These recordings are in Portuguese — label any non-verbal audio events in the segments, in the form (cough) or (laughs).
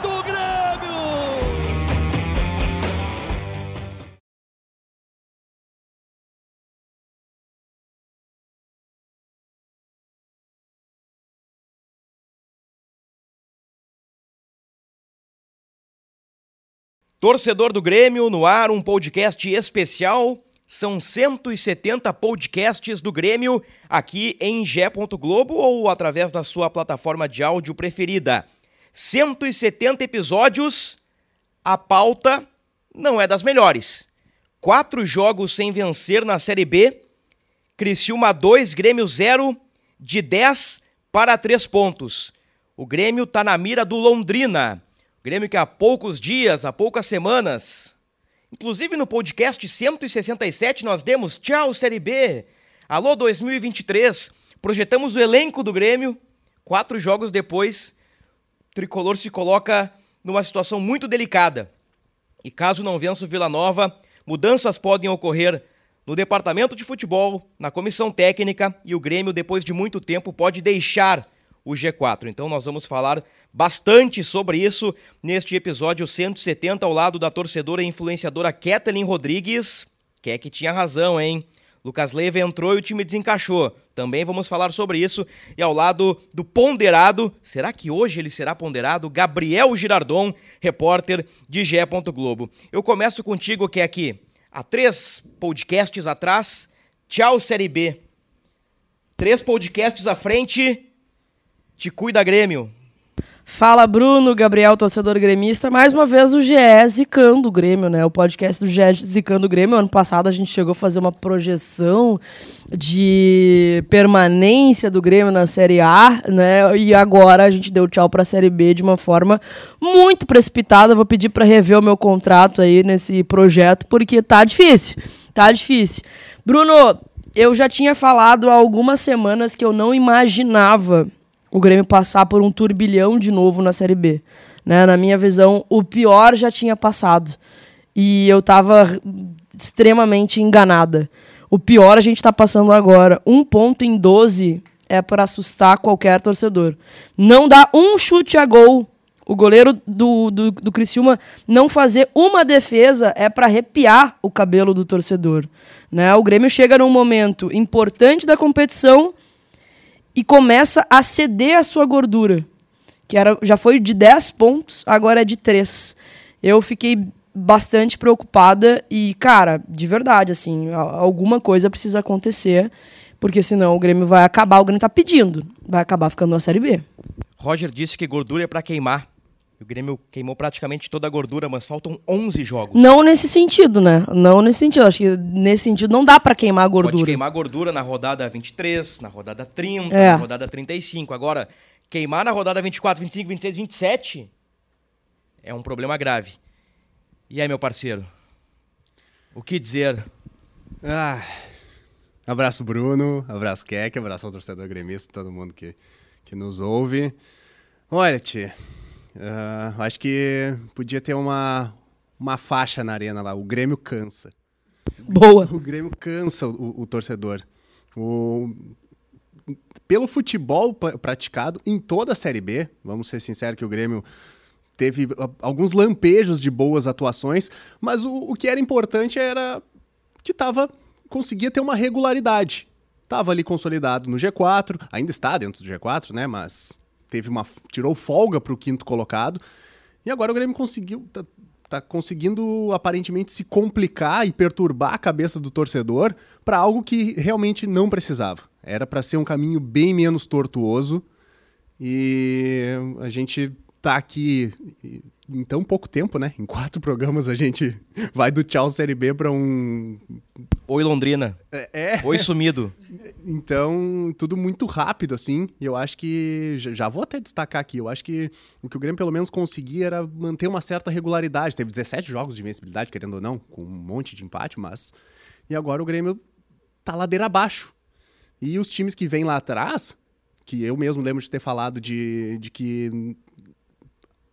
do Grêmio! Torcedor do Grêmio, no ar, um podcast especial. São 170 podcasts do Grêmio aqui em Gé. Globo ou através da sua plataforma de áudio preferida. 170 episódios, a pauta não é das melhores. Quatro jogos sem vencer na Série B, Criciúma 2, Grêmio 0, de 10 para 3 pontos. O Grêmio está na mira do Londrina. Grêmio que há poucos dias, há poucas semanas, inclusive no podcast 167 nós demos tchau Série B, alô 2023, projetamos o elenco do Grêmio, quatro jogos depois, o Tricolor se coloca numa situação muito delicada. E caso não vença o Vila Nova, mudanças podem ocorrer no departamento de futebol, na comissão técnica e o Grêmio, depois de muito tempo, pode deixar o G4. Então nós vamos falar bastante sobre isso neste episódio 170 ao lado da torcedora e influenciadora Kathleen Rodrigues, que é que tinha razão, hein? Lucas Leiva entrou e o time desencaixou. Também vamos falar sobre isso. E ao lado do ponderado, será que hoje ele será ponderado? Gabriel Girardon, repórter de Gé. Globo. Eu começo contigo, que é aqui. Há três podcasts atrás, tchau Série B. Três podcasts à frente, te cuida, Grêmio. Fala, Bruno, Gabriel, torcedor gremista. Mais uma vez o GE zicando o Grêmio, né? O podcast do GE zicando o Grêmio. Ano passado a gente chegou a fazer uma projeção de permanência do Grêmio na Série A, né? E agora a gente deu tchau para a Série B de uma forma muito precipitada. Vou pedir para rever o meu contrato aí nesse projeto, porque tá difícil. Tá difícil. Bruno, eu já tinha falado há algumas semanas que eu não imaginava o Grêmio passar por um turbilhão de novo na Série B. Né? Na minha visão, o pior já tinha passado. E eu estava extremamente enganada. O pior a gente está passando agora. Um ponto em 12 é para assustar qualquer torcedor. Não dá um chute a gol. O goleiro do, do, do Criciúma não fazer uma defesa é para arrepiar o cabelo do torcedor. Né? O Grêmio chega num momento importante da competição e começa a ceder a sua gordura, que era, já foi de 10 pontos, agora é de 3. Eu fiquei bastante preocupada e, cara, de verdade, assim, alguma coisa precisa acontecer, porque senão o Grêmio vai acabar, o Grêmio tá pedindo, vai acabar ficando na Série B. Roger disse que gordura é para queimar. O Grêmio queimou praticamente toda a gordura, mas faltam 11 jogos. Não nesse sentido, né? Não nesse sentido. Acho que nesse sentido não dá para queimar a gordura. Pode queimar gordura na rodada 23, na rodada 30, é. na rodada 35. Agora, queimar na rodada 24, 25, 26, 27 é um problema grave. E aí, meu parceiro? O que dizer? Ah, abraço, Bruno. Abraço, Keck. Abraço ao torcedor gremista, todo mundo que, que nos ouve. Olha, tia Uh, acho que podia ter uma, uma faixa na arena lá. O Grêmio cansa. Boa. O Grêmio cansa o, o torcedor. O, pelo futebol praticado em toda a Série B, vamos ser sinceros que o Grêmio teve alguns lampejos de boas atuações, mas o, o que era importante era que tava, conseguia ter uma regularidade. Estava ali consolidado no G4, ainda está dentro do G4, né? Mas teve uma tirou folga para o quinto colocado. E agora o Grêmio conseguiu tá, tá, conseguindo aparentemente se complicar e perturbar a cabeça do torcedor para algo que realmente não precisava. Era para ser um caminho bem menos tortuoso. E a gente tá aqui em tão pouco tempo, né? Em quatro programas a gente (laughs) vai do tchau Série B para um Oi, Londrina. É. Oi, sumido. (laughs) Então, tudo muito rápido, assim. E eu acho que. Já vou até destacar aqui. Eu acho que o que o Grêmio pelo menos conseguia era manter uma certa regularidade. Teve 17 jogos de invencibilidade, querendo ou não, com um monte de empate, mas. E agora o Grêmio tá ladeira abaixo. E os times que vêm lá atrás, que eu mesmo lembro de ter falado de, de que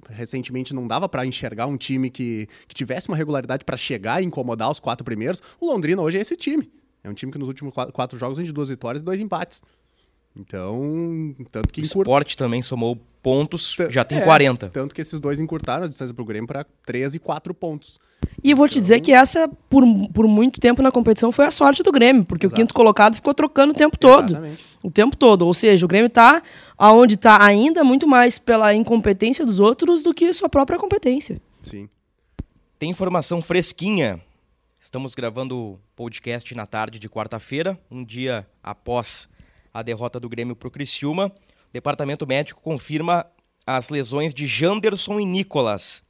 recentemente não dava para enxergar um time que, que tivesse uma regularidade para chegar e incomodar os quatro primeiros. O Londrina hoje é esse time. É um time que nos últimos quatro, quatro jogos vem de duas vitórias e dois empates. Então, tanto que O encur- esporte também somou pontos, T- já tem é, 40. Tanto que esses dois encurtaram a distância pro Grêmio para 13 e 4 pontos. E eu vou te dizer que essa, por, por muito tempo na competição, foi a sorte do Grêmio, porque Exato. o quinto colocado ficou trocando o tempo todo. Exatamente. O tempo todo. Ou seja, o Grêmio tá aonde tá ainda muito mais pela incompetência dos outros do que sua própria competência. Sim. Tem informação fresquinha. Estamos gravando o podcast na tarde de quarta-feira, um dia após a derrota do Grêmio para o Criciúma. O departamento médico confirma as lesões de Janderson e Nicolas.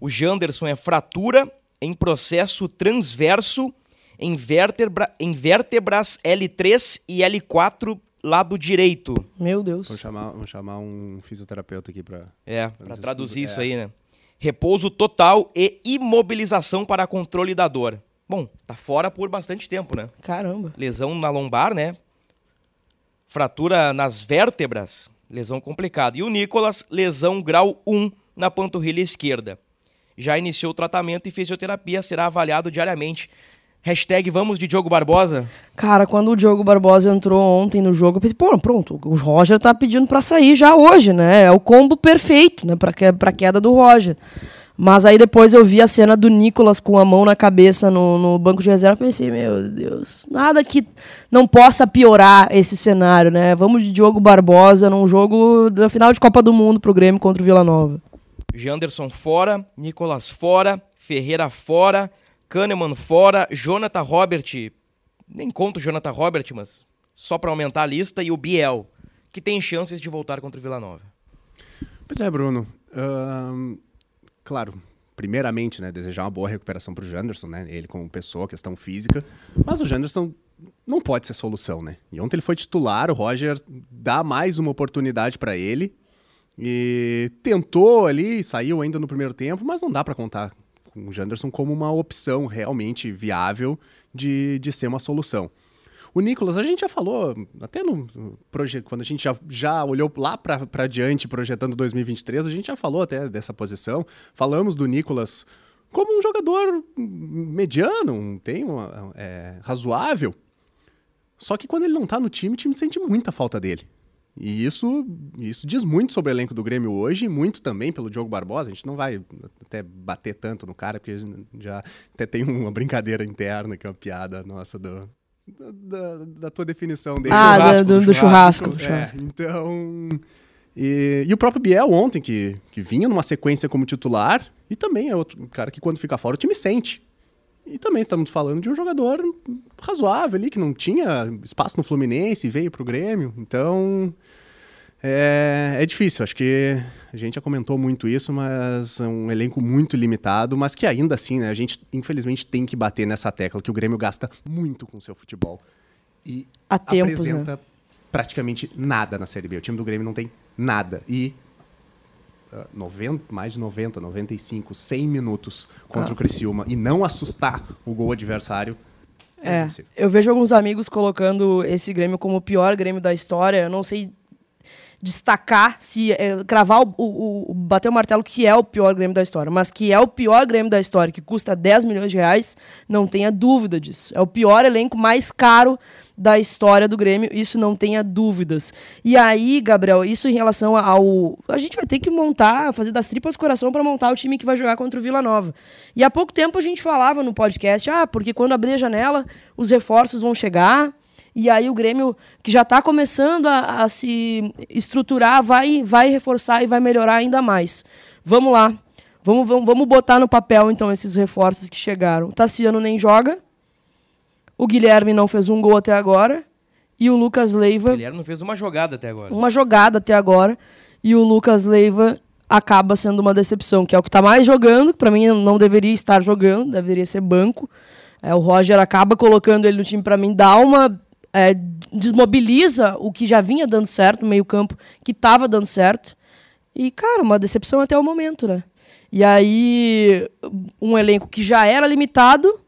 O Janderson é fratura em processo transverso em, vértebra, em vértebras L3 e L4 lado direito. Meu Deus. Vamos chamar, vamos chamar um fisioterapeuta aqui para. É, Pra traduzir isso é. aí, né? Repouso total e imobilização para controle da dor. Bom, tá fora por bastante tempo, né? Caramba. Lesão na lombar, né? Fratura nas vértebras, lesão complicada. E o Nicolas, lesão grau 1 na panturrilha esquerda. Já iniciou o tratamento e fisioterapia será avaliado diariamente. Hashtag vamos de Diogo Barbosa. Cara, quando o Diogo Barbosa entrou ontem no jogo, eu pensei, pô, pronto, o Roger tá pedindo pra sair já hoje, né? É o combo perfeito, né, pra, que, pra queda do Roger. Mas aí depois eu vi a cena do Nicolas com a mão na cabeça no, no banco de reserva e pensei, meu Deus, nada que não possa piorar esse cenário, né? Vamos de Diogo Barbosa num jogo da final de Copa do Mundo pro Grêmio contra o Vila Nova. Janderson fora, Nicolas fora, Ferreira fora, Kahneman fora, Jonathan Robert, nem conto o Jonathan Robert, mas só para aumentar a lista, e o Biel, que tem chances de voltar contra o Vila Nova. Pois é, Bruno. Ahn, claro, primeiramente, né, desejar uma boa recuperação pro Janderson, né? Ele como pessoa, questão física. Mas o Janderson não pode ser solução, né? E ontem ele foi titular, o Roger dá mais uma oportunidade para ele. E tentou ali, saiu ainda no primeiro tempo, mas não dá para contar com o Janderson como uma opção realmente viável de, de ser uma solução. O Nicolas, a gente já falou, até no projeto, quando a gente já, já olhou lá para diante, projetando 2023, a gente já falou até dessa posição. Falamos do Nicolas como um jogador mediano, um- tem uma, é, razoável. Só que quando ele não tá no time, o time sente muita falta dele. E isso, isso diz muito sobre o elenco do Grêmio hoje, e muito também pelo Diogo Barbosa. A gente não vai até bater tanto no cara, porque já até tem uma brincadeira interna, que é uma piada nossa do, da, da tua definição dele. ah, churrasco, do, do, do do churrasco. do É, churrasco. então. E, e o próprio Biel ontem, que, que vinha numa sequência como titular, e também é outro cara que quando fica fora o time sente. E também estamos falando de um jogador razoável ali, que não tinha espaço no Fluminense e veio pro Grêmio. Então. É, é difícil, acho que a gente já comentou muito isso, mas é um elenco muito limitado, mas que ainda assim, né, a gente infelizmente tem que bater nessa tecla que o Grêmio gasta muito com o seu futebol. E Há tempos, né? apresenta praticamente nada na Série B. O time do Grêmio não tem nada. E ah, 90, mais de 90, 95, 100 minutos contra Ah. o Criciúma e não assustar o gol adversário é, É, eu vejo alguns amigos colocando esse Grêmio como o pior Grêmio da história. Eu não sei destacar se é, cravar o, o- o- bater o martelo que é o pior Grêmio da história, mas que é o pior Grêmio da história, que custa 10 milhões de reais, não tenha dúvida disso. É o pior elenco mais caro da história do Grêmio, isso não tenha dúvidas. E aí, Gabriel, isso em relação ao a gente vai ter que montar, fazer das tripas coração para montar o time que vai jogar contra o Vila Nova. E há pouco tempo a gente falava no podcast, ah, porque quando abrir a janela, os reforços vão chegar, e aí o Grêmio, que já está começando a, a se estruturar, vai, vai reforçar e vai melhorar ainda mais. Vamos lá. Vamos, vamos, vamos botar no papel, então, esses reforços que chegaram. O Tassiano nem joga. O Guilherme não fez um gol até agora. E o Lucas Leiva, O Guilherme não fez uma jogada até agora. uma jogada até agora. E o Lucas Leiva acaba sendo uma decepção, que é o que está mais jogando, para mim não deveria estar jogando, deveria ser banco. É, o Roger acaba colocando ele no time para mim, dá uma. É, desmobiliza o que já vinha dando certo no meio-campo, que estava dando certo. E, cara, uma decepção até o momento, né? E aí, um elenco que já era limitado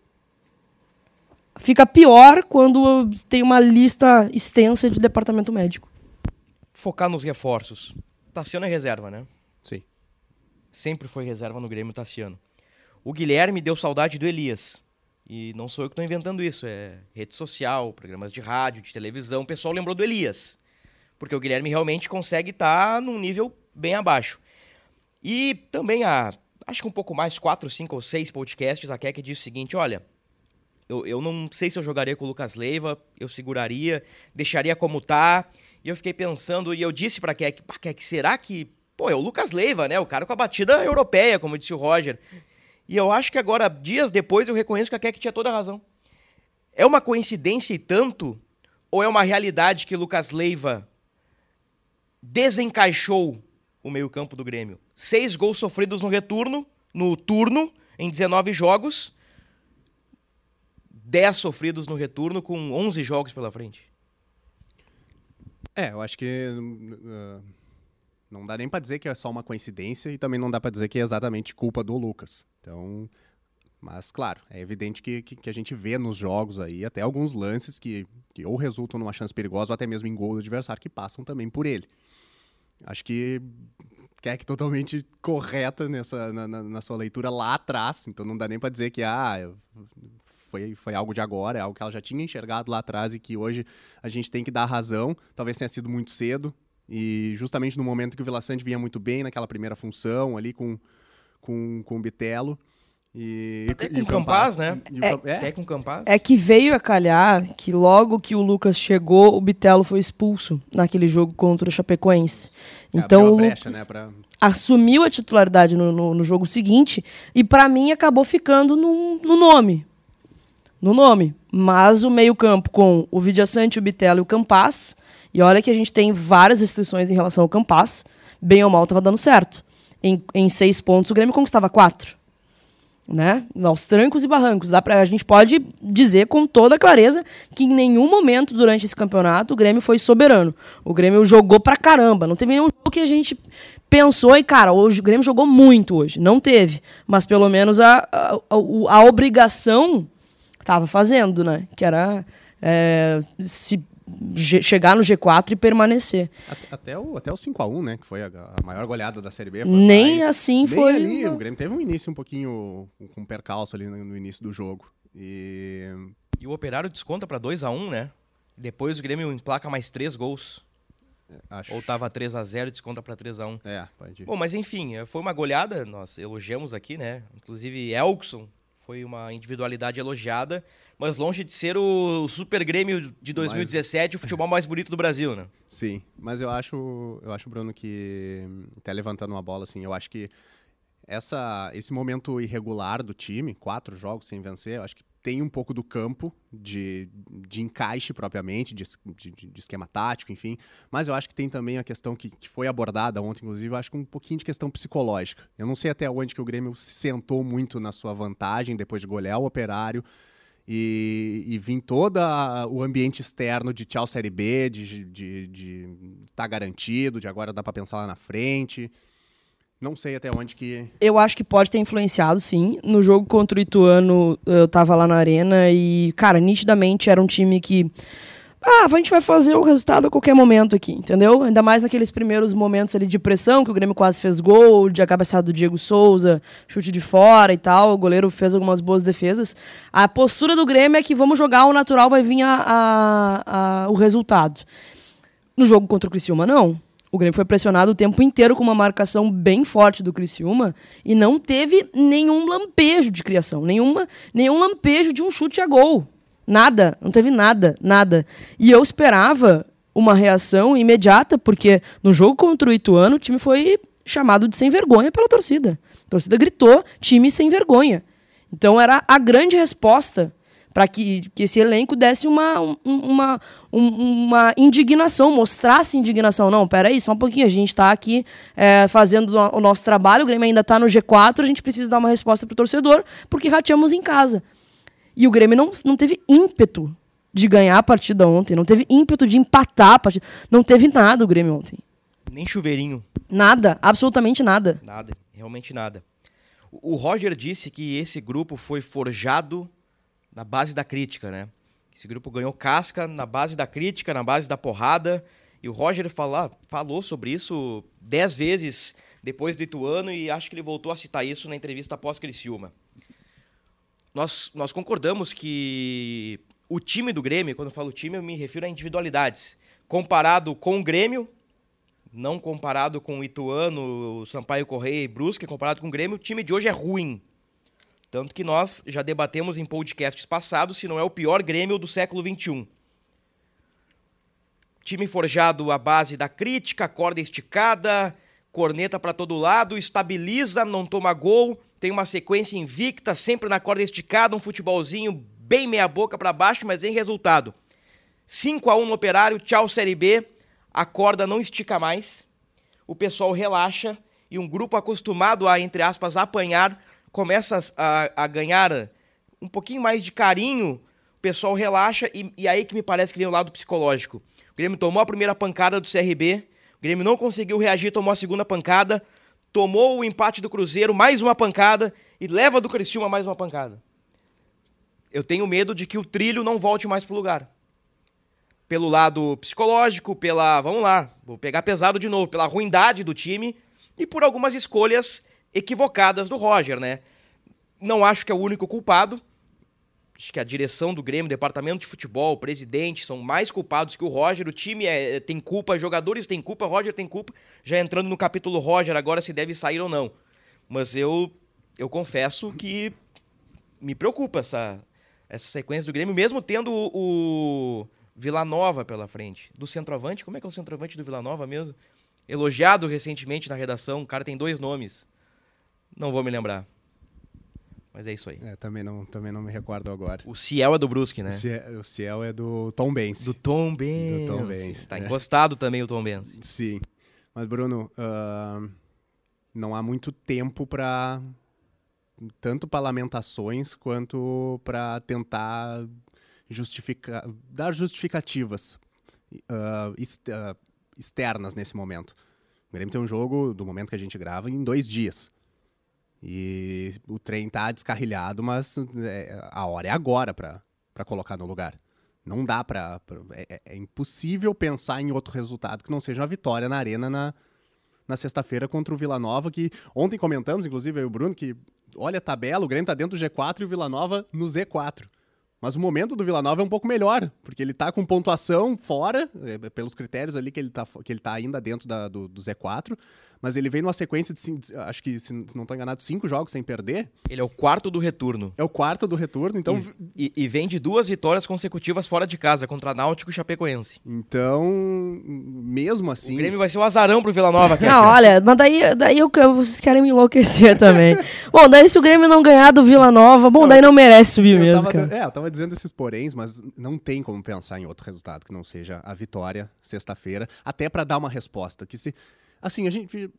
fica pior quando tem uma lista extensa de departamento médico. Focar nos reforços. Tassiano é reserva, né? Sim. Sempre foi reserva no Grêmio Tassiano. O Guilherme deu saudade do Elias. E não sou eu que estou inventando isso, é rede social, programas de rádio, de televisão. O pessoal lembrou do Elias. Porque o Guilherme realmente consegue estar tá num nível bem abaixo. E também há, acho que um pouco mais, quatro, cinco ou seis podcasts, a Keke disse o seguinte: olha, eu, eu não sei se eu jogaria com o Lucas Leiva, eu seguraria, deixaria como tá. E eu fiquei pensando, e eu disse Keck, pá, Keck, será que. Pô, é o Lucas Leiva, né? O cara com a batida europeia, como disse o Roger. E eu acho que agora, dias depois, eu reconheço que a Keck tinha toda a razão. É uma coincidência e tanto? Ou é uma realidade que Lucas Leiva desencaixou o meio-campo do Grêmio? Seis gols sofridos no retorno, no turno, em 19 jogos. 10 sofridos no retorno com 11 jogos pela frente. É, eu acho que uh, não dá nem para dizer que é só uma coincidência e também não dá para dizer que é exatamente culpa do Lucas. Então, mas claro, é evidente que, que, que, a gente vê nos jogos aí até alguns lances que, que ou resultam numa chance perigosa ou até mesmo em gol do adversário que passam também por ele. Acho que é totalmente (laughs) correta nessa na, na, na, sua leitura lá atrás, então não dá nem para dizer que ah, foi, foi algo de agora, é algo que ela já tinha enxergado lá atrás e que hoje a gente tem que dar razão. Talvez tenha sido muito cedo. E justamente no momento que o Vila Sante vinha muito bem naquela primeira função ali com, com, com o Bitelo. E, Até com o Campaz, né? É, Até com o Campaz. É que veio a calhar que logo que o Lucas chegou, o Bitelo foi expulso naquele jogo contra o Chapecoense. É, então o Lucas né, pra... assumiu a titularidade no, no, no jogo seguinte e para mim acabou ficando no, no nome no nome. Mas o meio-campo com o Vidiaçante, o Bitelo e o Campaz. E olha que a gente tem várias restrições em relação ao Campaz. Bem ou mal estava dando certo. Em, em seis pontos, o Grêmio conquistava quatro. Né? Aos trancos e barrancos. Dá pra, a gente pode dizer com toda clareza que em nenhum momento durante esse campeonato o Grêmio foi soberano. O Grêmio jogou pra caramba. Não teve nenhum jogo que a gente pensou e, cara, hoje o Grêmio jogou muito hoje. Não teve. Mas pelo menos a, a, a, a obrigação estava fazendo, né? Que era é, se chegar no G4 e permanecer. Até o, até o 5x1, né? Que foi a, a maior goleada da Série B. Nem mais, assim foi. Ali, o Grêmio teve um início um pouquinho com um percalço ali no, no, início do jogo. E... e o Operário desconta para 2x1, né? Depois o Grêmio emplaca mais três gols. É, acho. Ou tava 3 x 0 e desconta para 3 x 1 É, pode ir. Bom, mas enfim, foi uma goleada, nós elogiamos aqui, né? Inclusive Elkson foi uma individualidade elogiada, mas longe de ser o Super Grêmio de 2017, mas... o futebol mais bonito do Brasil, né? Sim, mas eu acho, eu acho Bruno que até levantando uma bola assim, eu acho que essa, esse momento irregular do time, quatro jogos sem vencer, eu acho que tem um pouco do campo de, de encaixe propriamente, de, de, de, esquema tático, enfim. Mas eu acho que tem também a questão que, que foi abordada ontem, inclusive, eu acho que um pouquinho de questão psicológica. Eu não sei até onde que o Grêmio se sentou muito na sua vantagem depois de golear o operário. E, e vir todo o ambiente externo de tchau Série B, de de, de, tá garantido, de agora dá para pensar lá na frente. Não sei até onde que. Eu acho que pode ter influenciado, sim. No jogo contra o Ituano, eu tava lá na arena e, cara, nitidamente era um time que. Ah, a gente vai fazer o resultado a qualquer momento aqui, entendeu? Ainda mais naqueles primeiros momentos ali de pressão, que o Grêmio quase fez gol, de cabeçada do Diego Souza, chute de fora e tal. O goleiro fez algumas boas defesas. A postura do Grêmio é que vamos jogar, o natural vai vir a, a, a o resultado. No jogo contra o Criciúma, não o Grêmio foi pressionado o tempo inteiro com uma marcação bem forte do Criciúma e não teve nenhum lampejo de criação, nenhuma, nenhum lampejo de um chute a gol. Nada, não teve nada, nada. E eu esperava uma reação imediata, porque no jogo contra o Ituano o time foi chamado de sem vergonha pela torcida. A torcida gritou time sem vergonha. Então era a grande resposta para que, que esse elenco desse uma, uma, uma indignação, mostrasse indignação. Não, peraí, só um pouquinho, a gente está aqui é, fazendo o nosso trabalho, o Grêmio ainda está no G4, a gente precisa dar uma resposta para o torcedor, porque rateamos em casa. E o Grêmio não, não teve ímpeto de ganhar a partida ontem, não teve ímpeto de empatar a partida. Não teve nada o Grêmio ontem. Nem chuveirinho. Nada, absolutamente nada. Nada, realmente nada. O Roger disse que esse grupo foi forjado na base da crítica, né? Esse grupo ganhou casca na base da crítica, na base da porrada. E o Roger fala, falou sobre isso dez vezes depois do Ituano e acho que ele voltou a citar isso na entrevista pós-Criciúma. Nós, nós concordamos que o time do Grêmio, quando eu falo time, eu me refiro a individualidades. Comparado com o Grêmio, não comparado com o Ituano, Sampaio Correia e Brusque, comparado com o Grêmio, o time de hoje é ruim. Tanto que nós já debatemos em podcasts passados se não é o pior Grêmio do século XXI. Time forjado à base da crítica, corda esticada, corneta para todo lado, estabiliza, não toma gol, tem uma sequência invicta, sempre na corda esticada, um futebolzinho bem meia boca para baixo, mas em resultado. 5 a 1 no Operário, tchau Série B. A corda não estica mais. O pessoal relaxa e um grupo acostumado a entre aspas apanhar começa a, a ganhar um pouquinho mais de carinho. O pessoal relaxa e, e aí que me parece que vem o lado psicológico. O Grêmio tomou a primeira pancada do CRB, o Grêmio não conseguiu reagir, tomou a segunda pancada, tomou o empate do Cruzeiro, mais uma pancada e leva do Criciúma mais uma pancada. Eu tenho medo de que o trilho não volte mais pro lugar. Pelo lado psicológico, pela, vamos lá, vou pegar pesado de novo, pela ruindade do time e por algumas escolhas equivocadas do Roger, né? Não acho que é o único culpado. Acho que a direção do Grêmio, departamento de futebol, presidente são mais culpados que o Roger. O time é, tem culpa, jogadores têm culpa, Roger tem culpa. Já entrando no capítulo Roger, agora se deve sair ou não. Mas eu, eu confesso que me preocupa essa, essa sequência do Grêmio, mesmo tendo o, o Vila Nova pela frente. Do centroavante, como é que é o centroavante do Vila Nova mesmo? Elogiado recentemente na redação, o cara tem dois nomes. Não vou me lembrar. Mas é isso aí. É, também não, também não me recordo agora. O Ciel é do Brusque, né? O Ciel, o Ciel é do Tom Benz. Do Tom Benz. Do Tom Benz, Tá é. encostado também o Tom Benz. Sim. Mas, Bruno, ah, não há muito tempo para tanto para lamentações quanto para tentar justificar, dar justificativas ah, externas nesse momento. O Grêmio tem um jogo, do momento que a gente grava, em dois dias. E o trem tá descarrilhado, mas é, a hora é agora para colocar no lugar. Não dá pra- é, é- é impossível pensar em outro resultado que não seja uma vitória na arena na, na sexta-feira contra o Vila Nova, que ontem comentamos, inclusive e o Bruno, que olha a tabela, o Grêmio tá dentro do G4 e o Vila Nova no Z4. Mas o momento do Vila Nova é um pouco melhor, porque ele tá com pontuação fora, é, pelos critérios ali que ele tá, que ele tá ainda dentro da- do, do Z4, mas ele vem numa sequência de, acho que, se não tô enganado, cinco jogos sem perder. Ele é o quarto do retorno. É o quarto do retorno, então E, e vem de duas vitórias consecutivas fora de casa, contra Náutico e Chapecoense. Então, mesmo assim. O Grêmio vai ser o azarão pro Vila Nova, cara. Não, olha, mas daí, daí eu, vocês querem me enlouquecer também. (laughs) bom, daí se o Grêmio não ganhar do Vila Nova, bom, daí não merece subir mesmo, tava, cara. é, eu tava dizendo esses poréns, mas não tem como pensar em outro resultado que não seja a vitória sexta-feira, até pra dar uma resposta. Que se, assim, a gente,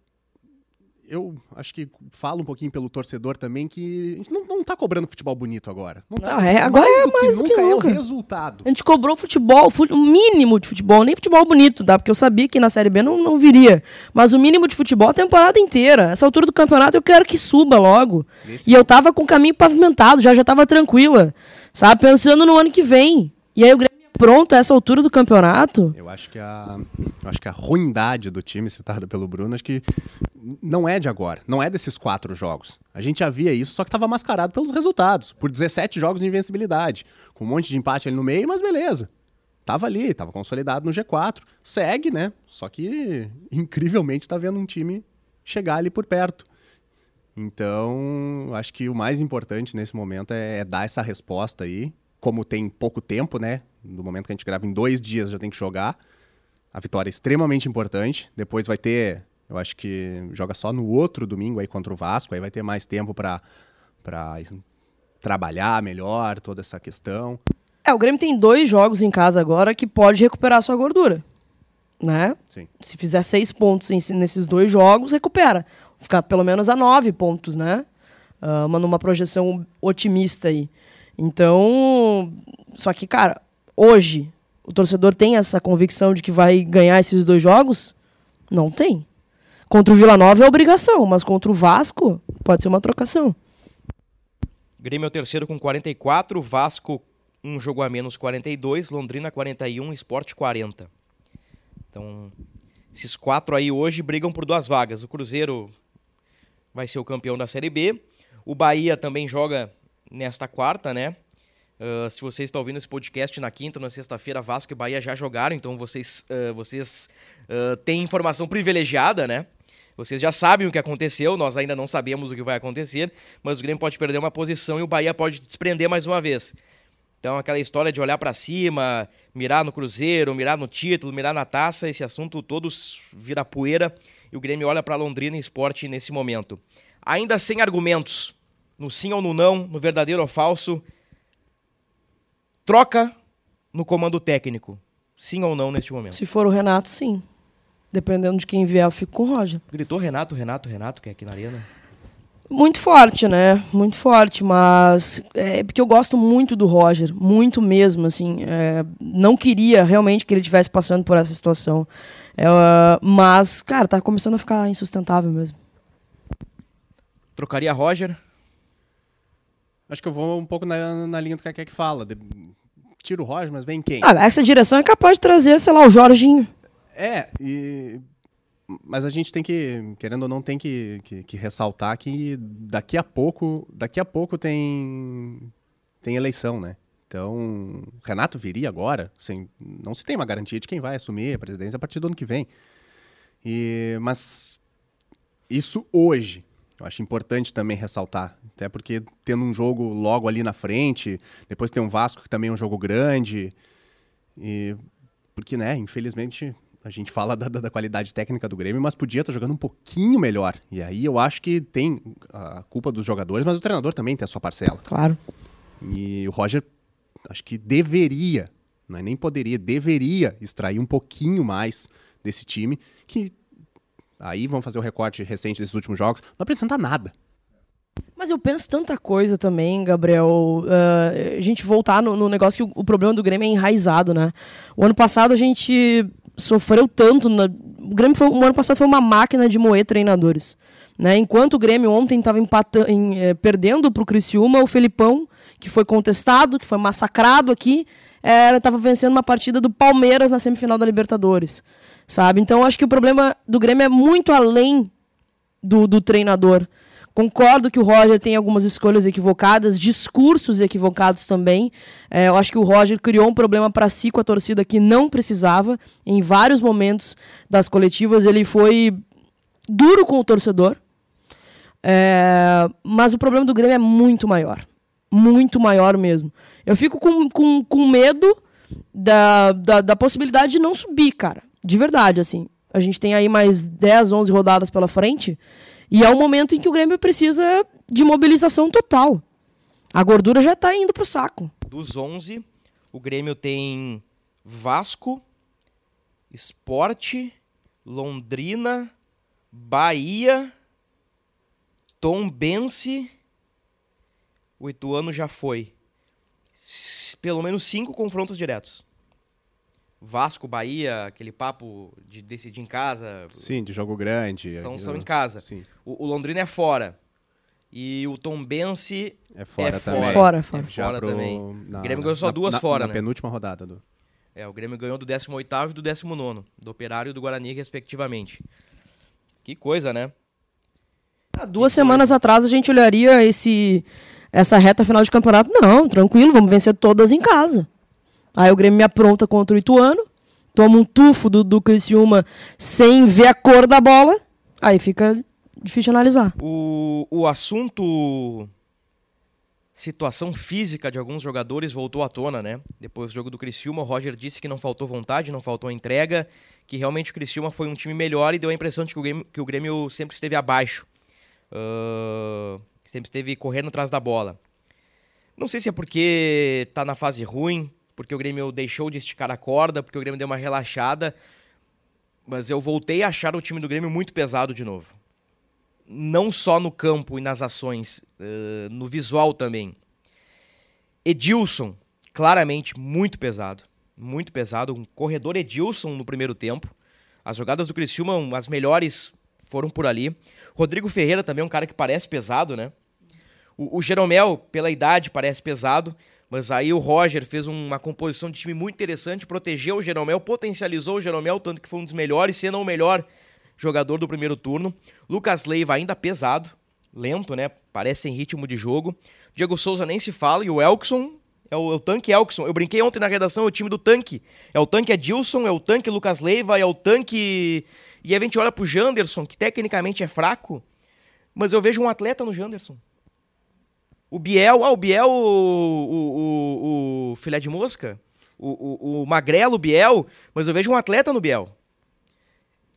eu acho que falo um pouquinho pelo torcedor também que a gente não, não tá cobrando futebol bonito agora. Não tá, Ah, é, agora é do que mais do que nunca é o resultado. A gente cobrou futebol, fu- o mínimo de futebol, nem futebol bonito, tá? Porque eu sabia que na Série B não, não viria. Mas o mínimo de futebol a temporada inteira. Essa altura do campeonato eu quero que suba logo. Nesse E eu tava com o caminho pavimentado, já já tava tranquila. Sabe? Pensando no ano que vem. E aí o Grêmio pronto a essa altura do campeonato. Eu acho que a, acho que a ruindade do time citada pelo Bruno, acho que não é de agora, não é desses quatro jogos. A gente já via isso, só que estava mascarado pelos resultados, por 17 jogos de invencibilidade, com um monte de empate ali no meio, mas beleza. Tava ali, tava consolidado no G4, segue, né? Só que (laughs) incrivelmente tá vendo um time chegar ali por perto. Então, acho que o mais importante nesse momento é, é dar essa resposta aí. Como tem pouco tempo, né? No momento que a gente grava em dois dias já tem que jogar. A vitória é extremamente importante. Depois vai ter, eu acho que joga só no outro domingo aí contra o Vasco. Aí vai ter mais tempo para para trabalhar melhor toda essa questão. É, o Grêmio tem dois jogos em casa agora que pode recuperar sua gordura. Né? Sim. Se fizer seis pontos nesses dois jogos, recupera. Ficar pelo menos a nove pontos, né? Mas numa projeção otimista aí. Então, só que, cara, hoje o torcedor tem essa convicção de que vai ganhar esses dois jogos? Não tem. Contra o Vila Nova é obrigação, mas contra o Vasco pode ser uma trocação. Grêmio é o terceiro com 44, Vasco um jogo a menos 42, Londrina 41, Sport 40. Então, esses quatro aí hoje brigam por duas vagas. O Cruzeiro vai ser o campeão da Série B. O Bahia também joga nesta quarta, né? Uh, se você está ouvindo esse podcast na quinta ou na sexta-feira, Vasco e Bahia já jogaram, então vocês, uh, vocês uh, têm informação privilegiada, né? Vocês já sabem o que aconteceu, nós ainda não sabemos o que vai acontecer, mas o Grêmio pode perder uma posição e o Bahia pode desprender mais uma vez. Então, aquela história de olhar para cima, mirar no Cruzeiro, mirar no título, mirar na taça, esse assunto todos vira poeira e o Grêmio olha para Londrina Esporte nesse momento. Ainda sem argumentos, no sim ou no não, no verdadeiro ou falso, troca no comando técnico. Sim ou não neste momento? Se for o Renato, sim. Dependendo de quem vier, eu fico com o Roger. Gritou Renato, Renato, Renato, que é aqui na arena. Muito forte, né? Muito forte, mas é porque eu gosto muito do Roger, muito mesmo, assim. É, não queria realmente que ele estivesse passando por essa situação. É, mas, cara, tá começando a ficar insustentável mesmo. Trocaria Roger? Acho que eu vou um pouco na, na linha do que a que fala. De, tira o Roger, mas vem quem? Ah, essa direção é capaz de trazer, sei lá, o Jorginho. É, e mas a gente tem que, querendo ou não, tem que, que, que, ressaltar que daqui a pouco, daqui a pouco tem, tem eleição, né? Então, Renato viria agora, sem, não se tem uma garantia de quem vai assumir a presidência a partir do ano que vem. E, mas isso hoje, eu acho importante também ressaltar, até porque tendo um jogo logo ali na frente, depois tem um Vasco que também é um jogo grande, e porque, né, infelizmente a gente fala da, da, qualidade técnica do Grêmio, mas podia estar jogando um pouquinho melhor. E aí eu acho que tem a culpa dos jogadores, mas o treinador também tem a sua parcela. Claro. E o Roger, acho que deveria, não é nem poderia, deveria extrair um pouquinho mais desse time, que aí vão fazer o recorte recente desses últimos jogos, não apresenta nada. Mas eu penso tanta coisa também, Gabriel. Uh, a gente voltar no, no negócio que o, o, problema do Grêmio é enraizado, né? O ano passado a gente sofreu tanto. Na... O Grêmio foi, o ano passado foi uma máquina de moer treinadores. Né? Enquanto o Grêmio ontem estava eh, perdendo para o Criciúma, o Felipão, que foi contestado, que foi massacrado aqui, estava vencendo uma partida do Palmeiras na semifinal da Libertadores. Sabe? Então acho que o problema do Grêmio é muito além do, do treinador. Concordo que o Roger tem algumas escolhas equivocadas, discursos equivocados também. É, eu acho que o Roger criou um problema para si com a torcida que não precisava. Em vários momentos das coletivas, ele foi duro com o torcedor. É, mas o problema do Grêmio é muito maior. Muito maior mesmo. Eu fico com, com, com medo da, da, da possibilidade de não subir, cara. De verdade, assim. A gente tem aí mais 10, 11 rodadas pela frente. E é um momento em que o Grêmio precisa de mobilização total. A gordura já está indo para o saco. Dos 11, o Grêmio tem Vasco, Esporte, Londrina, Bahia, Tombense. O Ituano já foi. Pelo menos cinco confrontos diretos. Vasco, Bahia, aquele papo de decidir em casa. Sim, de jogo grande. São, são em casa. Sim. O, o Londrina é fora. E o Tombense é fora é também. Fora, fora, fora. É fora pro, também. Na, o Grêmio ganhou só duas na, fora, na né? penúltima rodada. Do... É, o Grêmio ganhou do 18º e do 19 do Operário e do Guarani, respectivamente. Que coisa, né? Há duas que semanas coisa. atrás a gente olharia esse, essa reta final de campeonato. Não, tranquilo, vamos vencer todas em casa. Aí o Grêmio me apronta contra o Ituano, toma um tufo do, do Criciúma sem ver a cor da bola, aí fica difícil analisar. O, o assunto situação física de alguns jogadores voltou à tona, né? Depois do jogo do Criciúma, o Roger disse que não faltou vontade, não faltou entrega, que realmente o Criciúma foi um time melhor e deu a impressão de que o Grêmio, que o Grêmio sempre esteve abaixo. Uh, sempre esteve correndo atrás da bola. Não sei se é porque tá na fase ruim, porque o Grêmio deixou de esticar a corda, porque o Grêmio deu uma relaxada. Mas eu voltei a achar o time do Grêmio muito pesado de novo. Não só no campo e nas ações, uh, no visual também. Edilson, claramente muito pesado. Muito pesado. Um corredor Edilson no primeiro tempo. As jogadas do Criciúma, as melhores foram por ali. Rodrigo Ferreira também é um cara que parece pesado, né? O, o Jeromel, pela idade, parece pesado. Mas aí o Roger fez uma composição de time muito interessante, protegeu o Jeromel, potencializou o Jeromel, tanto que foi um dos melhores, se não o melhor jogador do primeiro turno. Lucas Leiva ainda pesado, lento, né? Parece em ritmo de jogo. Diego Souza nem se fala, e o Elkson é o, é o tanque Elkson. Eu brinquei ontem na redação, é o time do tanque. É o tanque Edilson, é o tanque Lucas Leiva, é o tanque. E a gente olha pro Janderson, que tecnicamente é fraco, mas eu vejo um atleta no Janderson. O Biel, ah, o Biel, o, o, o, o filé de mosca, o, o, o magrelo Biel, mas eu vejo um atleta no Biel.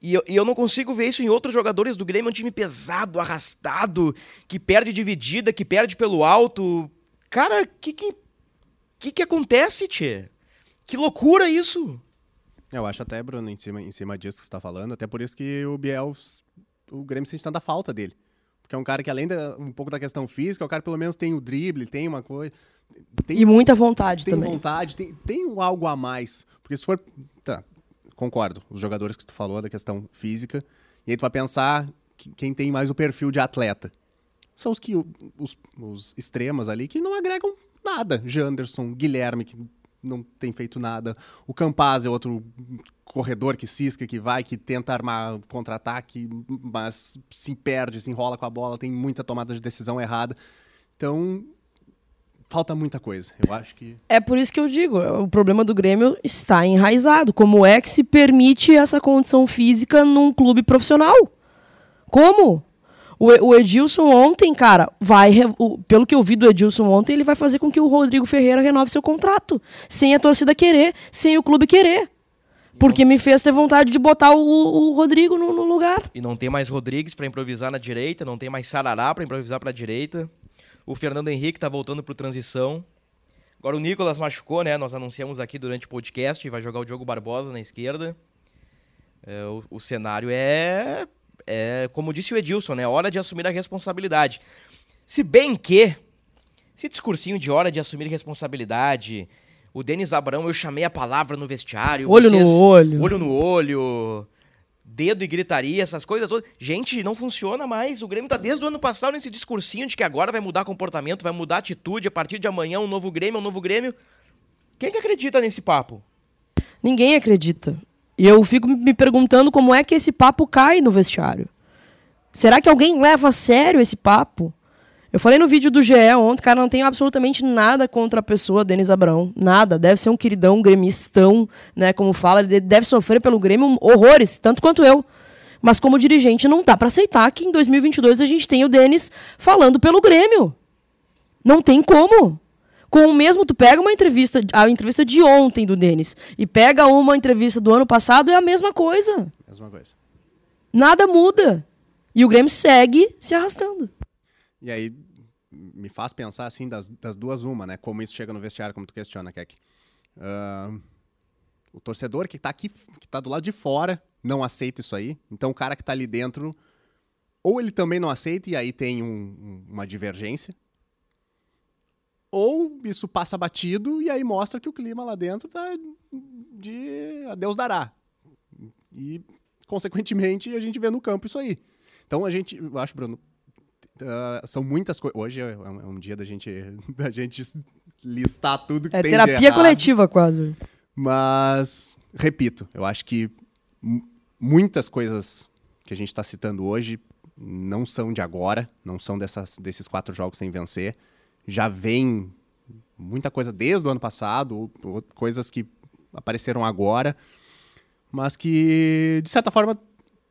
E eu, e eu, não consigo ver isso em outros jogadores do Grêmio, um time pesado, arrastado, que perde dividida, que perde pelo alto. Cara, que que, que, que acontece, Tchê? Que loucura isso! Eu acho até, Bruno, em cima, em cima disso que você tá falando, até por isso que o Biel, o Grêmio sente tanta falta dele. Porque é um cara que, além da, um pouco da questão física, o cara pelo menos tem o drible, tem uma coisa. Tem, e muita vontade tem também. Tem vontade, tem, tem algo a mais. Porque se for. Tá, concordo. Os jogadores que tu falou da questão física. E aí tu vai pensar que, quem tem mais o perfil de atleta. São os que. Os, os extremos ali que não agregam nada. Janderson, Guilherme, que não tem feito nada. O Campaz é outro corredor que cisca, que vai, que tenta armar contra-ataque, mas se perde, se enrola com a bola, tem muita tomada de decisão errada. Então, falta muita coisa. Eu acho que. É por isso que eu digo, o problema do Grêmio está enraizado. Como é que se permite essa condição física num clube profissional? Como? O, Edilson ontem, cara, vai. pelo que eu vi do Edilson ontem, ele vai fazer com que o Rodrigo Ferreira renove seu contrato. Sem a torcida querer, sem o clube querer. Porque me fez ter vontade de botar o, o Rodrigo no, no, lugar. E não tem mais Rodrigues para improvisar na direita, não tem mais Sarará para improvisar para a direita. O Fernando Henrique tá voltando pro transição. Agora o Nicolas machucou, né? Nós anunciamos aqui durante o podcast, vai jogar o Diogo Barbosa na esquerda. É, o, o, cenário é, é, como disse o Edilson, né? Hora de assumir a responsabilidade. Se bem que, esse discursinho de hora de assumir responsabilidade, o Denis Abrão, eu chamei a palavra no vestiário. Olho vocês, no olho. Olho no olho. Dedo e gritaria, essas coisas todas. Gente, não funciona mais. O Grêmio tá desde o ano passado nesse discursinho de que agora vai mudar comportamento, vai mudar atitude. A partir de amanhã, um novo Grêmio, um novo Grêmio. Quem que acredita nesse papo? Ninguém acredita. E eu fico me perguntando como é que esse papo cai no vestiário. Será que alguém leva a sério esse papo? Eu falei no vídeo do GE ontem, cara, não tenho absolutamente nada contra a pessoa Denis Abrão. Nada. Deve ser um queridão, um gremistão, né? Como fala, ele deve sofrer pelo Grêmio horrores, tanto quanto eu. Mas como dirigente, não dá para aceitar que em 2022 a gente tenha o Denis falando pelo Grêmio. Não tem como. Com o mesmo, tu pega uma entrevista, a entrevista de ontem do Denis, e pega uma entrevista do ano passado, é a mesma coisa. Mesma coisa. Nada muda. E o Grêmio segue se arrastando. E aí, me faz pensar assim das, das duas uma, né? Como isso chega no vestiário, como tu questiona, Keck. Uh, o torcedor que está aqui, que tá do lado de fora, não aceita isso aí. Então o cara que está ali dentro, ou ele também não aceita e aí tem um, uma divergência, ou isso passa batido e aí mostra que o clima lá dentro tá de a Deus dará. E, consequentemente, a gente vê no campo isso aí. Então a gente, eu acho, Bruno, Uh, são muitas coisas. Hoje é um, é um, dia da gente, (laughs) da gente listar tudo que é tem terapia de coletiva, quase. Mas, repito, eu acho que muitas coisas que a gente está citando hoje não são de agora, não são dessas, desses quatro jogos sem vencer. Já vem muita coisa desde o ano passado, ou, ou coisas que apareceram agora, mas que, de certa forma,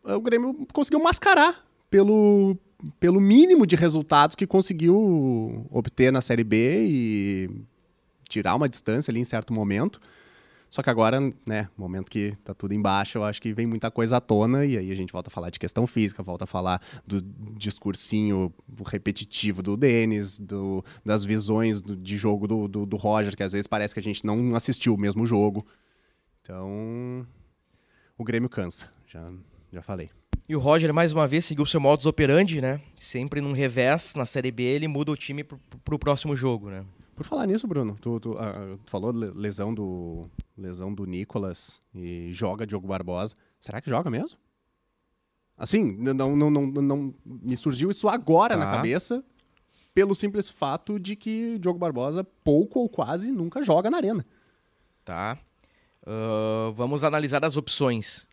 o Grêmio conseguiu mascarar pelo, pelo mínimo de resultados que conseguiu obter na Série B e tirar uma distância ali em certo momento. Só que agora, né, momento que tá tudo embaixo, eu acho que vem muita coisa à tona e aí a gente volta a falar de questão física, volta a falar do discursinho repetitivo do Denis, do, das visões do, de jogo do, do, do Roger, que às vezes parece que a gente não assistiu o mesmo jogo. Então, o Grêmio cansa, já, já falei. E o Roger, mais uma vez, seguiu seu modus operandi, né? Sempre num revés, na Série B, ele muda o time pro, pro próximo jogo, né? Por falar nisso, Bruno, tu, tu, ah, tu falou le- lesão do lesão do Nicolas e joga Diogo Barbosa. Será que joga mesmo? Assim, não, não, não, não me surgiu isso agora na Tá. cabeça pelo simples fato de que Diogo Barbosa pouco ou quase nunca joga na arena. Tá. Ah, vamos analisar as opções.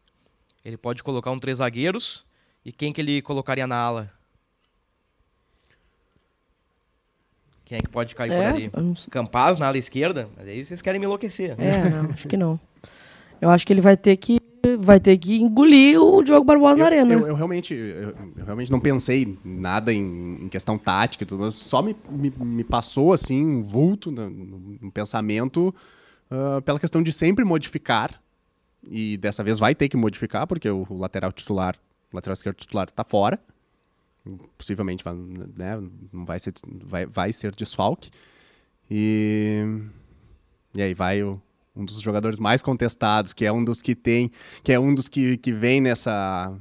Ele pode colocar um três zagueiros. E quem que ele colocaria na ala? Quem é que pode cair por É, ali? Campaz na ala esquerda? Mas aí vocês querem me enlouquecer. É, (laughs) não, acho que não. Eu acho que ele vai ter que vai ter que engolir o Diogo Barbosa na Eu, arena. eu- eu realmente, eu, eu realmente não pensei nada em, em questão tática e tudo, mas só me, me, me passou assim um vulto no, no- pensamento ah, pela questão de sempre modificar e dessa vez vai ter que modificar porque o, o lateral titular, o lateral esquerdo titular está fora, possivelmente vai, né, não vai ser, vai, vai ser desfalque e e aí vai o, um dos jogadores mais contestados, que é um dos que tem, que é um dos que, que vem nessa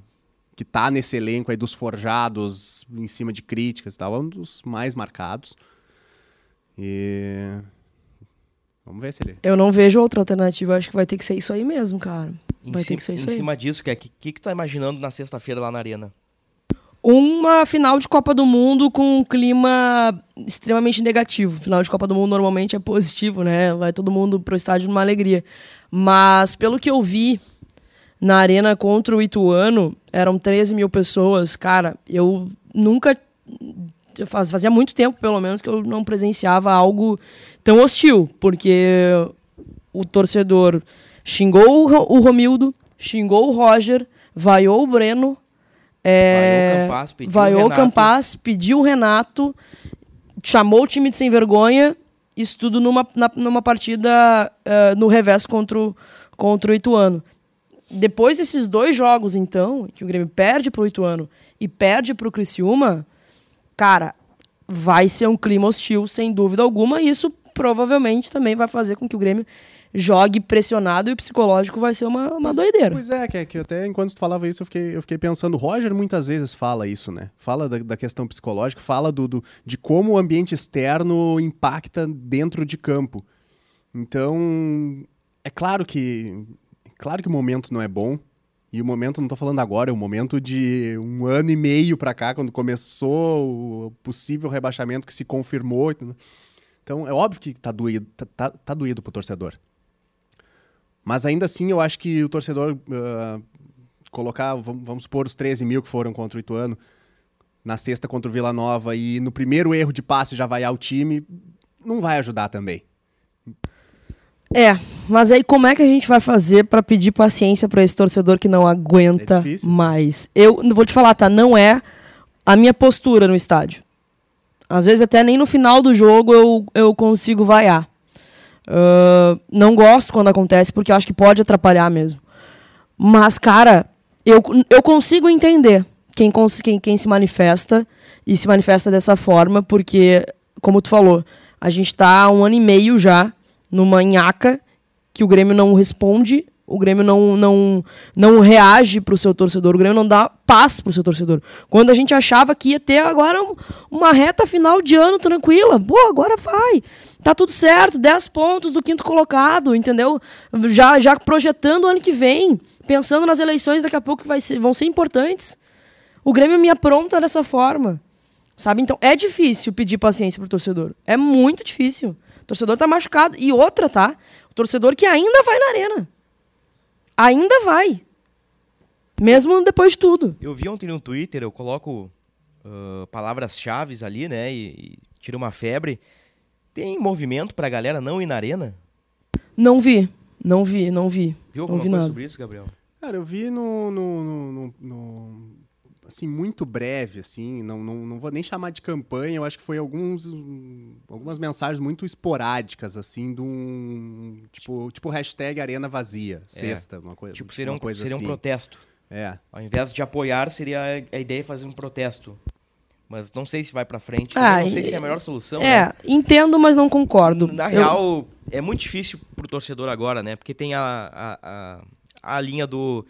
que tá nesse elenco aí dos forjados em cima de críticas e tal, é um dos mais marcados. E vamos ver se ele Eu não vejo outra alternativa, acho que vai ter que ser isso aí mesmo, cara. Em, Vai ci- ter que ser isso em aí. cima disso, o que, que, que tu tá imaginando na sexta-feira lá na arena? Uma final de Copa do Mundo com um clima extremamente negativo. Final de Copa do Mundo normalmente é positivo, né? Vai todo mundo pro estádio numa alegria. Mas pelo que eu vi na arena contra o Ituano, eram 13 mil pessoas. Cara, eu nunca. Fazia muito tempo, pelo menos, que eu não presenciava algo tão hostil. Porque o torcedor xingou o Romildo, xingou o Roger, vaiou o Breno. É, Vaiou o Campaz, pediu o vaiou o Renato. Campaz, pediu o Renato, chamou o time de sem vergonha, isso tudo numa, na- numa partida eh, no revés contra o, contra o Ituano. Depois desses dois jogos, então, que o Grêmio perde pro Ituano e perde pro Criciúma, cara, vai ser um clima hostil, sem dúvida alguma, e isso provavelmente também vai fazer com que o Grêmio jogue pressionado e o psicológico vai ser uma, uma doideira. Pois é, que, que até enquanto tu falava isso, eu fiquei, eu fiquei pensando, o Roger muitas vezes fala isso, né? Fala da, da questão psicológica, fala do, do- de como o ambiente externo impacta dentro de campo. Então, é claro que. é Claro que o momento não é bom. E o momento, não tô falando agora, é o momento de um ano e meio pra cá, quando começou o possível rebaixamento que se confirmou. Então, é óbvio que tá doído, tá, tá, tá doído pro torcedor. Mas ainda assim, eu acho que o torcedor ah, colocar, vamos, vamos supor, os 13 mil que foram contra o Ituano na sexta contra o Vila Nova e no primeiro erro de passe já vaiar o time, não vai ajudar também. É, mas aí como é que a gente vai fazer pra pedir paciência pra esse torcedor que não aguenta É mais? Eu vou te falar, tá? Não é a minha postura no estádio. Às vezes até nem no final do jogo eu, eu consigo vaiar. Ah, não gosto quando acontece porque eu acho que pode atrapalhar mesmo. Mas, cara, eu, eu consigo entender quem, quem, quem se manifesta e se manifesta dessa forma, porque, como tu falou, a gente tá há um ano e meio já numa nhaca que o Grêmio não responde, o Grêmio não, não, não reage pro seu torcedor, o Grêmio não dá paz pro seu torcedor. Quando a gente achava que ia ter agora um- uma reta final de ano tranquila, pô, agora vai. Tá tudo certo, 10 pontos do quinto colocado, entendeu? Já, já projetando o ano que vem, pensando nas eleições daqui a pouco que ser, vão ser importantes. O Grêmio me apronta dessa forma. Sabe? Então é difícil pedir paciência pro torcedor. É muito difícil. O torcedor tá machucado. E outra, tá? O torcedor que ainda vai na arena. Ainda vai. Mesmo depois de tudo. Eu vi ontem no Twitter, eu coloco ah, palavras-chave ali, né? E, e tiro uma febre. Tem movimento pra galera não ir na arena? Não vi. Não vi, não vi. Viu não alguma vi coisa nada. sobre isso, Gabriel? Cara, eu vi no, no, no- no- no- assim, muito breve, assim, não, não, não vou nem chamar de campanha, eu acho que foi alguns, algumas mensagens muito esporádicas, assim, de um, tipo, tipo hashtag arena vazia, sexta, uma coisa, Tipo, seria um, uma coisa seria um assim. protesto. É, Ao invés de apoiar, seria a, a ideia de fazer um protesto. Mas não sei se vai pra frente. Ah, não sei e- se é a melhor solução. É, né? entendo, mas não concordo. Na Eu- real, é muito difícil pro torcedor agora, né? Porque tem a, a, a, a linha do.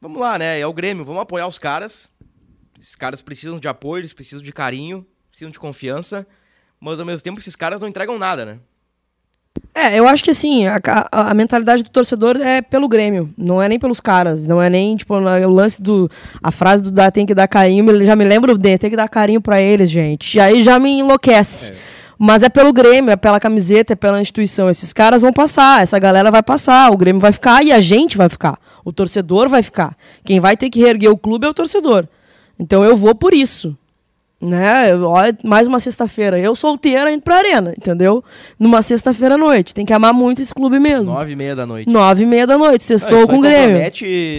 Vamos lá, né? É o Grêmio, vamos apoiar os caras. Esses caras precisam de apoio, eles precisam de carinho, precisam de confiança. mas ao mesmo tempo esses caras não entregam nada, né? É, eu acho que assim, a, a, a, mentalidade do torcedor é pelo Grêmio, não é nem pelos caras, não é nem, tipo, o lance do. A frase do dar tem que dar carinho, já me lembro de tem que dar carinho para eles, gente. E aí já me enlouquece. É. Mas é pelo Grêmio, é pela camiseta, é pela instituição. Esses caras vão passar, essa galera vai passar, o Grêmio vai ficar e a gente vai ficar. O torcedor vai ficar. Quem vai ter que reerguer o clube é o torcedor. Então eu vou por isso né? Olha, mais uma sexta-feira. Eu solteira indo pra arena, entendeu? Numa sexta-feira à noite. Tem que amar muito esse clube mesmo. Nove e meia da noite. Nove e meia da noite. Sextou com o Grêmio.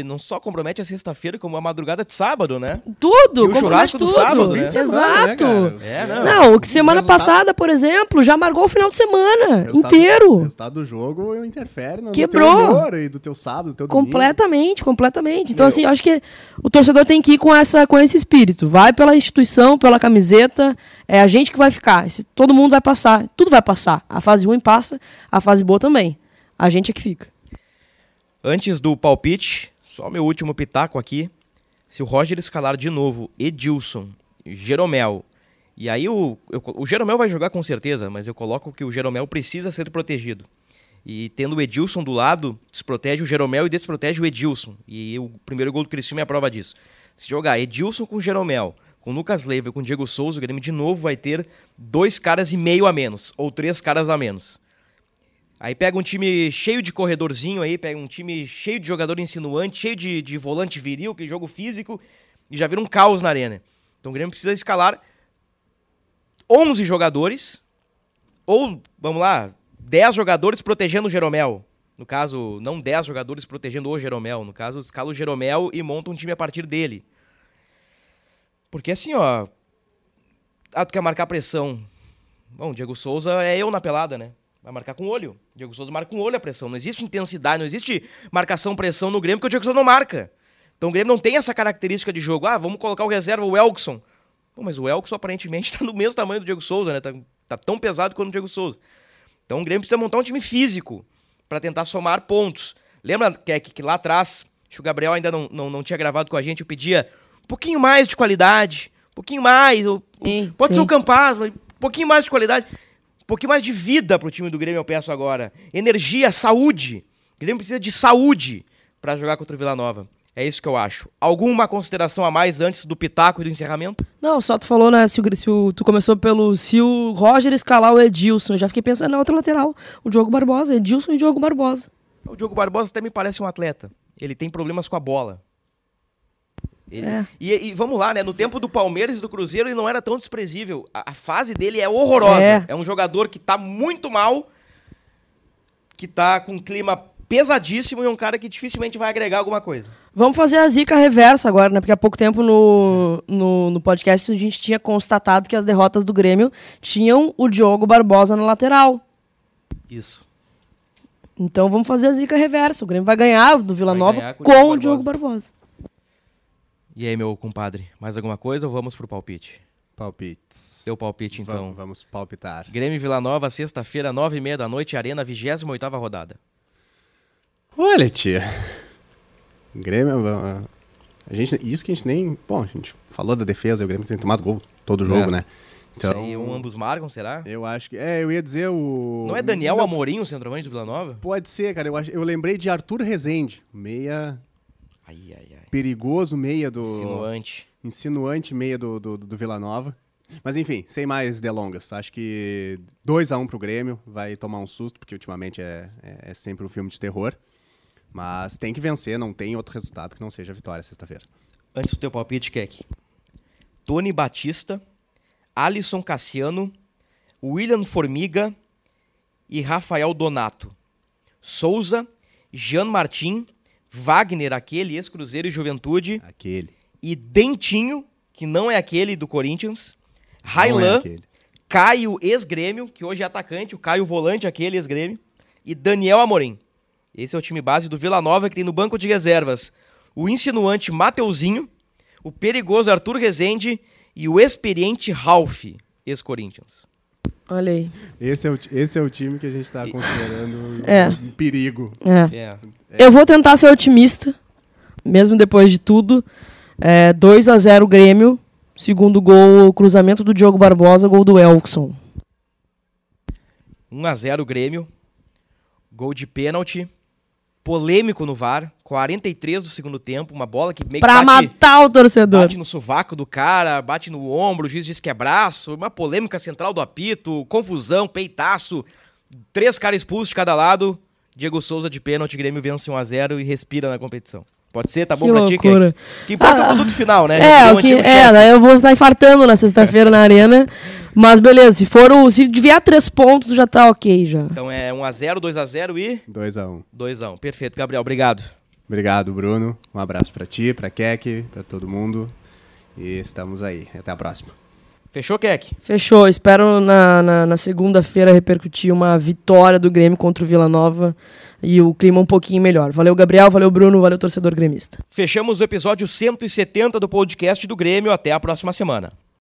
Não só compromete a sexta-feira, como a madrugada de sábado, né? Tudo. E o churrasco tudo. do sábado, né? Exato. Né, é, não. não, o que semana resultado... passada, por exemplo, já marcou o final de semana resultado, inteiro. O resultado do jogo interfere no Quebrou. teu e do teu sábado, do teu Completamente, domingo. completamente. Então, Meu. assim, eu acho que o torcedor tem que ir com, essa, com esse espírito. Vai pela instituição, pela camiseta, é a gente que vai ficar. Esse, todo mundo vai passar, tudo vai passar. A fase ruim passa, a fase boa também. A gente é que fica. Antes do palpite, só meu último pitaco aqui. Se o Roger escalar de novo Edilson, Jeromel, e aí o, eu, o Jeromel vai jogar com certeza, mas eu coloco que o Jeromel precisa ser protegido. E tendo o Edilson do lado, desprotege o Jeromel e desprotege o Edilson. E o primeiro gol do Cristiano é a prova disso. Se jogar Edilson com Jeromel, com Lucas Leiva e com Diego Souza, o Grêmio de novo vai ter dois caras e meio a menos, ou três caras a menos. Aí pega um time cheio de corredorzinho aí, pega um time cheio de jogador insinuante, cheio de, de volante viril, que jogo físico, e já vira um caos na arena. Então o Grêmio precisa escalar 11 jogadores, ou, vamos lá, 10 jogadores protegendo o Jeromel. No caso, não 10 jogadores protegendo o Jeromel. No caso, escala o Jeromel e monta um time a partir dele. Porque assim, ó. Ah, tu quer marcar pressão. Bom, Diego Souza é eu na pelada, né? Vai marcar com olho. Diego Souza marca com olho a pressão. Não existe intensidade, não existe marcação-pressão no Grêmio, porque o Diego Souza não marca. Então o Grêmio não tem essa característica de jogo. Ah, vamos colocar o reserva, o Elkson. Pô, mas o Elkson aparentemente (laughs) tá no mesmo tamanho do Diego Souza, né? Tá, tá tão pesado quanto o Diego Souza. Então o Grêmio precisa montar um time físico para tentar somar pontos. Lembra que, que lá atrás, acho que o Gabriel ainda não, não, não tinha gravado com a gente, eu pedia um pouquinho mais de qualidade, um pouquinho mais. Sim, pode sim. ser o Campaz, mas um pouquinho mais de qualidade. Um pouquinho mais de vida pro time do Grêmio, eu peço agora. Energia, saúde. O Grêmio precisa de saúde para jogar contra o Vila Nova. É isso que eu acho. Alguma consideração a mais antes do pitaco e do encerramento? Não, só tu falou, né? Se, o, se o, tu começou pelo. Se o Roger escalar o Edilson, eu já fiquei pensando na outra lateral. O Diogo Barbosa, Edilson e Diogo Barbosa. O Diogo Barbosa até me parece um atleta. Ele tem problemas com a bola. Ele, é. e, e, vamos lá, né? No tempo do Palmeiras e do Cruzeiro, ele não era tão desprezível. A, a fase dele é horrorosa. É. é. um jogador que tá muito mal, que tá com um clima pesadíssimo e um cara que dificilmente vai agregar alguma coisa. Vamos fazer a zica reversa agora, né? Porque há pouco tempo no, no, no, podcast a gente tinha constatado que as derrotas do Grêmio tinham o Diogo Barbosa na lateral. Isso. Então vamos fazer a zica reversa. O Grêmio vai ganhar do Vila vai Nova com, com o Diogo Barbosa. E aí, meu compadre, mais alguma coisa ou vamos pro palpite? Palpites. Teu palpite, então. Vamos, vamos palpitar. Grêmio Vila Nova, sexta-feira, nove e meia da noite, Arena, 28 oitava rodada. Olha, tia. Grêmio. A gente, isso que a gente nem. Bom, a gente falou da defesa, o Grêmio tem tomado gol todo jogo, é. né? Então, aí, um ambos marcam, será? Eu acho que. É, eu ia dizer o. Não é Daniel Não, Amorim, o centroavante do Vila Nova? Pode ser, cara. Eu, acho, eu lembrei de Arthur Rezende, meia. Ai, ai, ai. Perigoso meia do. Insinuante. Insinuante meia do, do, do Vila Nova. Mas enfim, sem mais delongas. Acho que 2 a 1 um pro Grêmio. Vai tomar um susto, porque ultimamente é, é, é sempre um filme de terror. Mas tem que vencer, não tem outro resultado que não seja vitória sexta-feira. Antes do teu palpite, Keck. Tony Batista, Alisson Cassiano, William Formiga e Rafael Donato. Souza, Jean Martin, Wagner, aquele, ex-Cruzeiro e Juventude. Aquele. E Dentinho, que não é aquele do Corinthians. Railan, é Caio, ex-Grêmio, que hoje é atacante, o Caio Volante, aquele ex-Grêmio. E Daniel Amorim. Esse é o time base do Vila Nova, que tem no banco de reservas o insinuante Mateuzinho, o perigoso Arthur Rezende e o experiente Ralph, ex-Corinthians. Olha aí. Esse é o, esse é o time que a gente está considerando é. um perigo. É. É. Eu vou tentar ser otimista, mesmo depois de tudo. É, 2 a 0 Grêmio. Segundo gol, cruzamento do Diogo Barbosa, gol do Elkson. 1 a 0 Grêmio. Gol de pênalti. Polêmico no VAR. 43 do segundo tempo. Uma bola que meio Pra que bate, matar o torcedor. bate no sovaco do cara, bate no ombro, o juiz diz que é braço. Uma polêmica central do apito. Confusão, peitaço. Três caras expulsos de cada lado. Diego Souza de pênalti. Grêmio vence 1 a 0 e respira na competição. Pode ser? Tá bom Que pra ti, loucura. Kek? O que importa é o Ah, produto final, né? É, Já o que, é, daí eu vou estar infartando na sexta-feira na arena. Mas beleza, se for o, se vier três pontos, já tá ok já. Então é 1x0, 2x0 e 2x1. 2x1. Perfeito, Gabriel. Obrigado. Obrigado, Bruno. Um abraço pra ti, pra Keck, pra todo mundo. E estamos aí. Até a próxima. Fechou, Keck? Fechou. Espero na, na, na segunda-feira repercutir uma vitória do Grêmio contra o Vila Nova e o clima um pouquinho melhor. Valeu, Gabriel. Valeu, Bruno. Valeu, torcedor gremista. Fechamos o episódio 170 do podcast do Grêmio. Até a próxima semana.